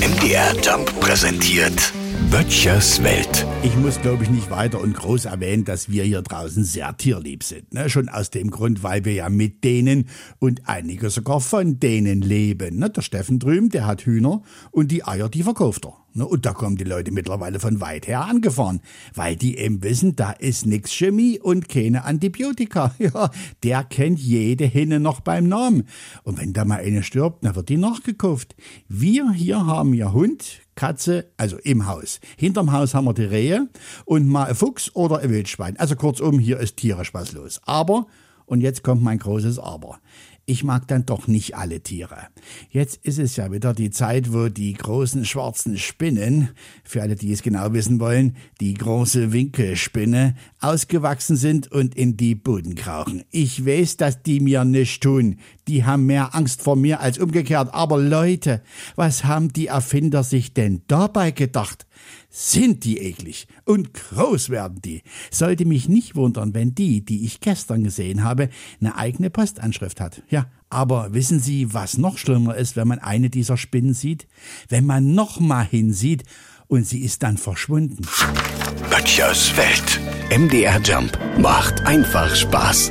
MDR Jump präsentiert Böttchers Welt. Ich muss, glaube ich, nicht weiter und groß erwähnen, dass wir hier draußen sehr tierlieb sind. Ne? Schon aus dem Grund, weil wir ja mit denen und einige sogar von denen leben. Ne? Der Steffen drüben, der hat Hühner und die Eier, die verkauft er. Ne? Und da kommen die Leute mittlerweile von weit her angefahren, weil die eben wissen, da ist nix Chemie und keine Antibiotika. Ja, der kennt jede Hinne noch beim Namen. Und wenn da mal eine stirbt, dann wird die nachgekauft. Wir hier haben ja Hund, Katze, also im Haus. Hinterm Haus haben wir die Rehe und mal ein Fuchs oder ein Wildschwein. Also kurzum, hier ist tierisch was los. Aber, und jetzt kommt mein großes Aber ich mag dann doch nicht alle Tiere. Jetzt ist es ja wieder die Zeit, wo die großen schwarzen Spinnen, für alle, die es genau wissen wollen, die große Winkelspinne, ausgewachsen sind und in die Boden krauchen. Ich weiß, dass die mir nichts tun. Die haben mehr Angst vor mir als umgekehrt. Aber Leute, was haben die Erfinder sich denn dabei gedacht? Sind die eklig und groß werden die. Sollte mich nicht wundern, wenn die, die ich gestern gesehen habe, eine eigene Postanschrift hat. Ja, aber wissen Sie, was noch schlimmer ist, wenn man eine dieser Spinnen sieht? Wenn man noch mal hinsieht und sie ist dann verschwunden. Böttchers Welt. MDR Jump macht einfach Spaß.